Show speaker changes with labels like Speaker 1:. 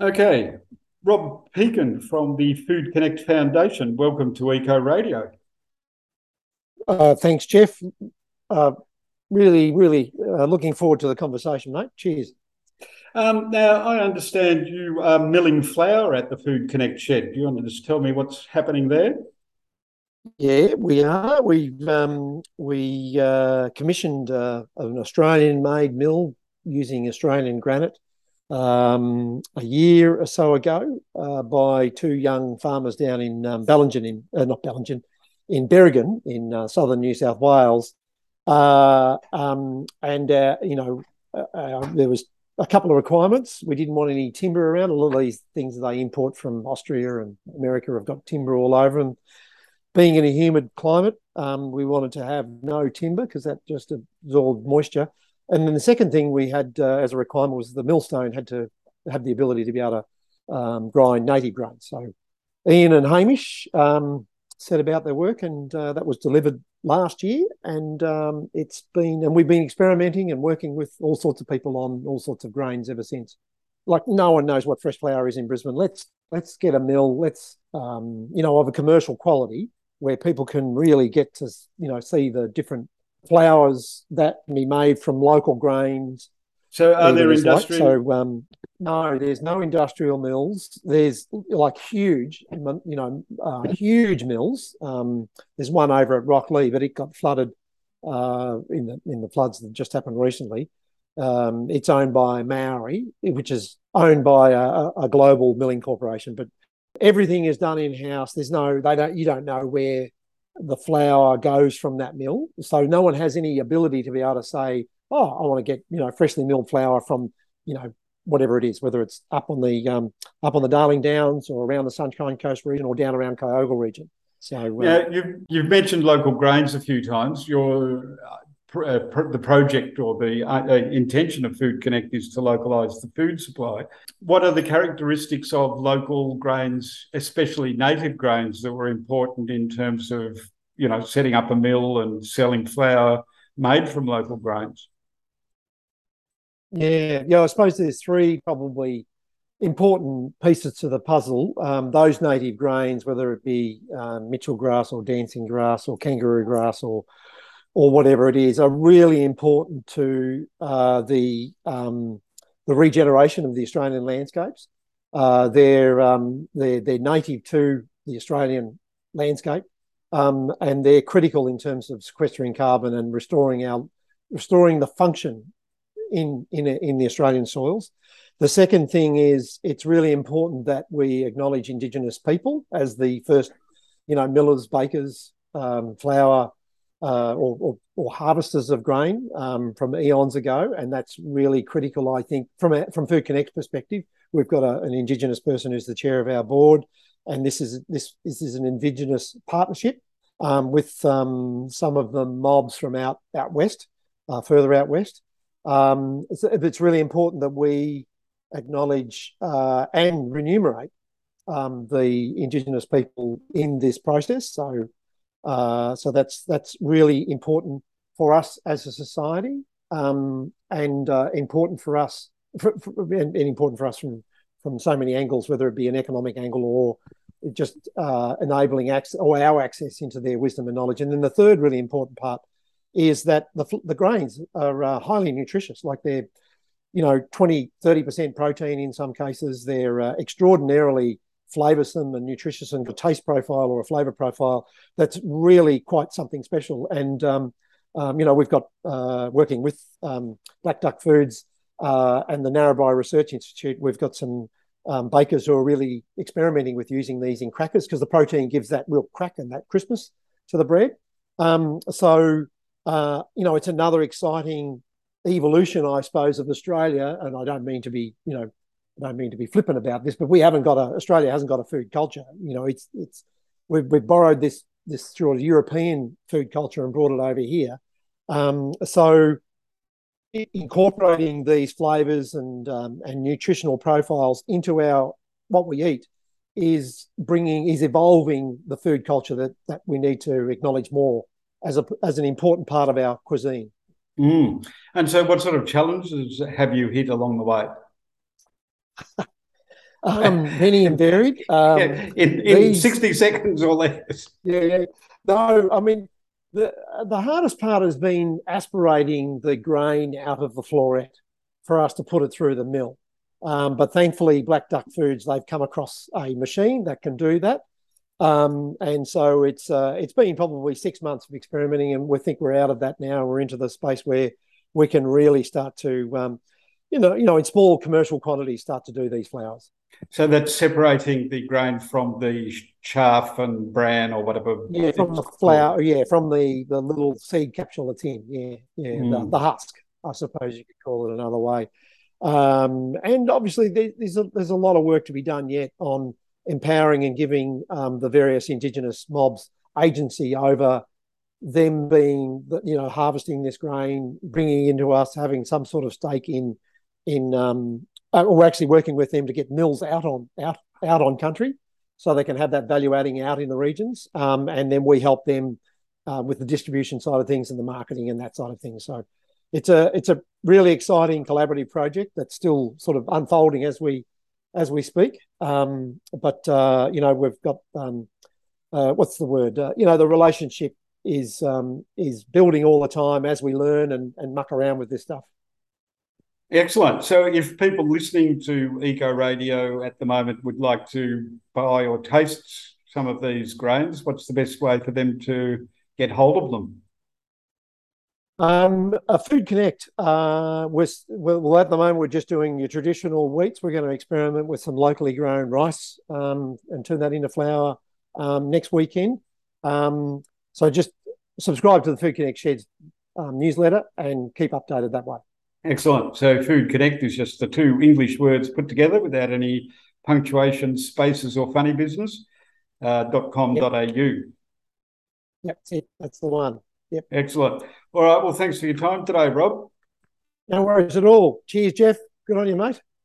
Speaker 1: Okay, Rob Pekin from the Food Connect Foundation. Welcome to Eco Radio.
Speaker 2: Uh, thanks, Jeff. Uh, really, really uh, looking forward to the conversation, mate. Cheers.
Speaker 1: Um, now, I understand you are milling flour at the Food Connect shed. Do you want to just tell me what's happening there?
Speaker 2: Yeah, we are. We've um, we uh, commissioned uh, an Australian-made mill using Australian granite um, a year or so ago uh, by two young farmers down in um, Bellingen, in uh, not Bellingen, in Berrigan in uh, southern New South Wales. Uh, um, and uh, you know, uh, there was a couple of requirements. We didn't want any timber around. A lot of these things that they import from Austria and America have got timber all over them. Being in a humid climate, um, we wanted to have no timber because that just absorbed moisture. And then the second thing we had uh, as a requirement was the millstone had to have the ability to be able to um, grind native grains. So Ian and Hamish um, set about their work, and uh, that was delivered last year. And um, it's been, and we've been experimenting and working with all sorts of people on all sorts of grains ever since. Like no one knows what fresh flour is in Brisbane. Let's let's get a mill. Let's um, you know of a commercial quality where people can really get to you know see the different flours that can be made from local grains.
Speaker 1: So, are there industrial?
Speaker 2: Like. So, um, no, there's no industrial mills. There's like huge, you know, uh, huge mills. Um, there's one over at Rocklea, but it got flooded uh, in the in the floods that just happened recently. Um, it's owned by Maori, which is owned by a, a global milling corporation, but everything is done in house. There's no, they don't, you don't know where the flour goes from that mill. So no one has any ability to be able to say, oh, I want to get you know freshly milled flour from you know whatever it is, whether it's up on the um, up on the Darling Downs or around the Sunshine Coast region or down around Kyogle region. So
Speaker 1: uh, yeah, you've you've mentioned local grains a few times. Your uh, uh the project or the uh, uh, intention of Food Connect is to localise the food supply. What are the characteristics of local grains, especially native grains, that were important in terms of you know setting up a mill and selling flour made from local grains?
Speaker 2: Yeah, yeah. I suppose there's three probably important pieces to the puzzle. Um, those native grains, whether it be um, Mitchell grass or dancing grass or kangaroo grass or or whatever it is, are really important to uh, the um, the regeneration of the Australian landscapes. Uh, they're, um, they're they're native to the Australian landscape, um, and they're critical in terms of sequestering carbon and restoring our restoring the function in in in the Australian soils. The second thing is it's really important that we acknowledge Indigenous people as the first, you know, millers, bakers, um, flour, uh, or, or, or, harvesters of grain um, from eons ago, and that's really critical. I think from a, from Food Connect perspective, we've got a, an Indigenous person who's the chair of our board, and this is this this is an Indigenous partnership um, with um, some of the mobs from out out west, uh, further out west. Um, it's, it's, really important that we acknowledge uh, and remunerate um, the Indigenous people in this process. So, uh, so that's that's really important for us as a society, um, and uh, important for us, for, for, and, and, important for us from from so many angles, whether it be an economic angle or just uh, enabling access or our access into their wisdom and knowledge. And then the third really important part is that the, the grains are uh, highly nutritious, like they're, you know, 20, 30% protein in some cases. They're uh, extraordinarily flavoursome and nutritious and a taste profile or a flavour profile that's really quite something special. And, um, um, you know, we've got uh, working with um, Black Duck Foods uh, and the Narrabri Research Institute, we've got some um, bakers who are really experimenting with using these in crackers because the protein gives that real crack and that crispness to the bread. Um, so, uh, you know, it's another exciting evolution, I suppose, of Australia. And I don't mean to be, you know, I don't mean to be flippant about this, but we haven't got a Australia hasn't got a food culture. You know, it's it's we've, we've borrowed this this sort of European food culture and brought it over here. Um, so incorporating these flavors and um, and nutritional profiles into our what we eat is bringing is evolving the food culture that that we need to acknowledge more as a as an important part of our cuisine.
Speaker 1: Mm. And so, what sort of challenges have you hit along the way?
Speaker 2: um, many and varied. Um,
Speaker 1: yeah, in, in these, 60 seconds or less.
Speaker 2: Yeah, yeah. No, I mean, the, the hardest part has been aspirating the grain out of the floret for us to put it through the mill. Um, but thankfully, Black Duck Foods, they've come across a machine that can do that. Um, and so it's uh, it's been probably six months of experimenting, and we think we're out of that now. We're into the space where we can really start to, um, you know, you know, in small commercial quantities, start to do these flours.
Speaker 1: So that's separating the grain from the chaff and bran or whatever.
Speaker 2: Yeah, from the flour. Yeah, from the the little seed capsule it's in. Yeah, yeah, mm. the, the, husk, I suppose you could call it another way. Um, and obviously, there's a, there's a lot of work to be done yet on empowering and giving um, the various Indigenous mobs agency over them being, you know, harvesting this grain, bringing it into us, having some sort of stake in in um, uh, we're actually working with them to get mills out on out out on country, so they can have that value adding out in the regions, um, and then we help them uh, with the distribution side of things and the marketing and that side of things. So it's a it's a really exciting collaborative project that's still sort of unfolding as we as we speak. Um, but uh, you know we've got um, uh, what's the word? Uh, you know the relationship is um, is building all the time as we learn and, and muck around with this stuff.
Speaker 1: Excellent. So, if people listening to Eco Radio at the moment would like to buy or taste some of these grains, what's the best way for them to get hold of them?
Speaker 2: Um, a Food Connect. Uh, we're, well, at the moment, we're just doing your traditional wheats. We're going to experiment with some locally grown rice um, and turn that into flour um, next weekend. Um, so just subscribe to the Food Connect Sheds um, newsletter and keep updated that way.
Speaker 1: Excellent. So Food Connect is just the two English words put together without any punctuation, spaces, or funny business. Uh, .com.au. Yep.
Speaker 2: yep, that's. That's the one. Yep.
Speaker 1: Excellent. All right. Well, thanks for your time today, Rob.
Speaker 2: No worries at all. Cheers, Jeff. Good on you, mate.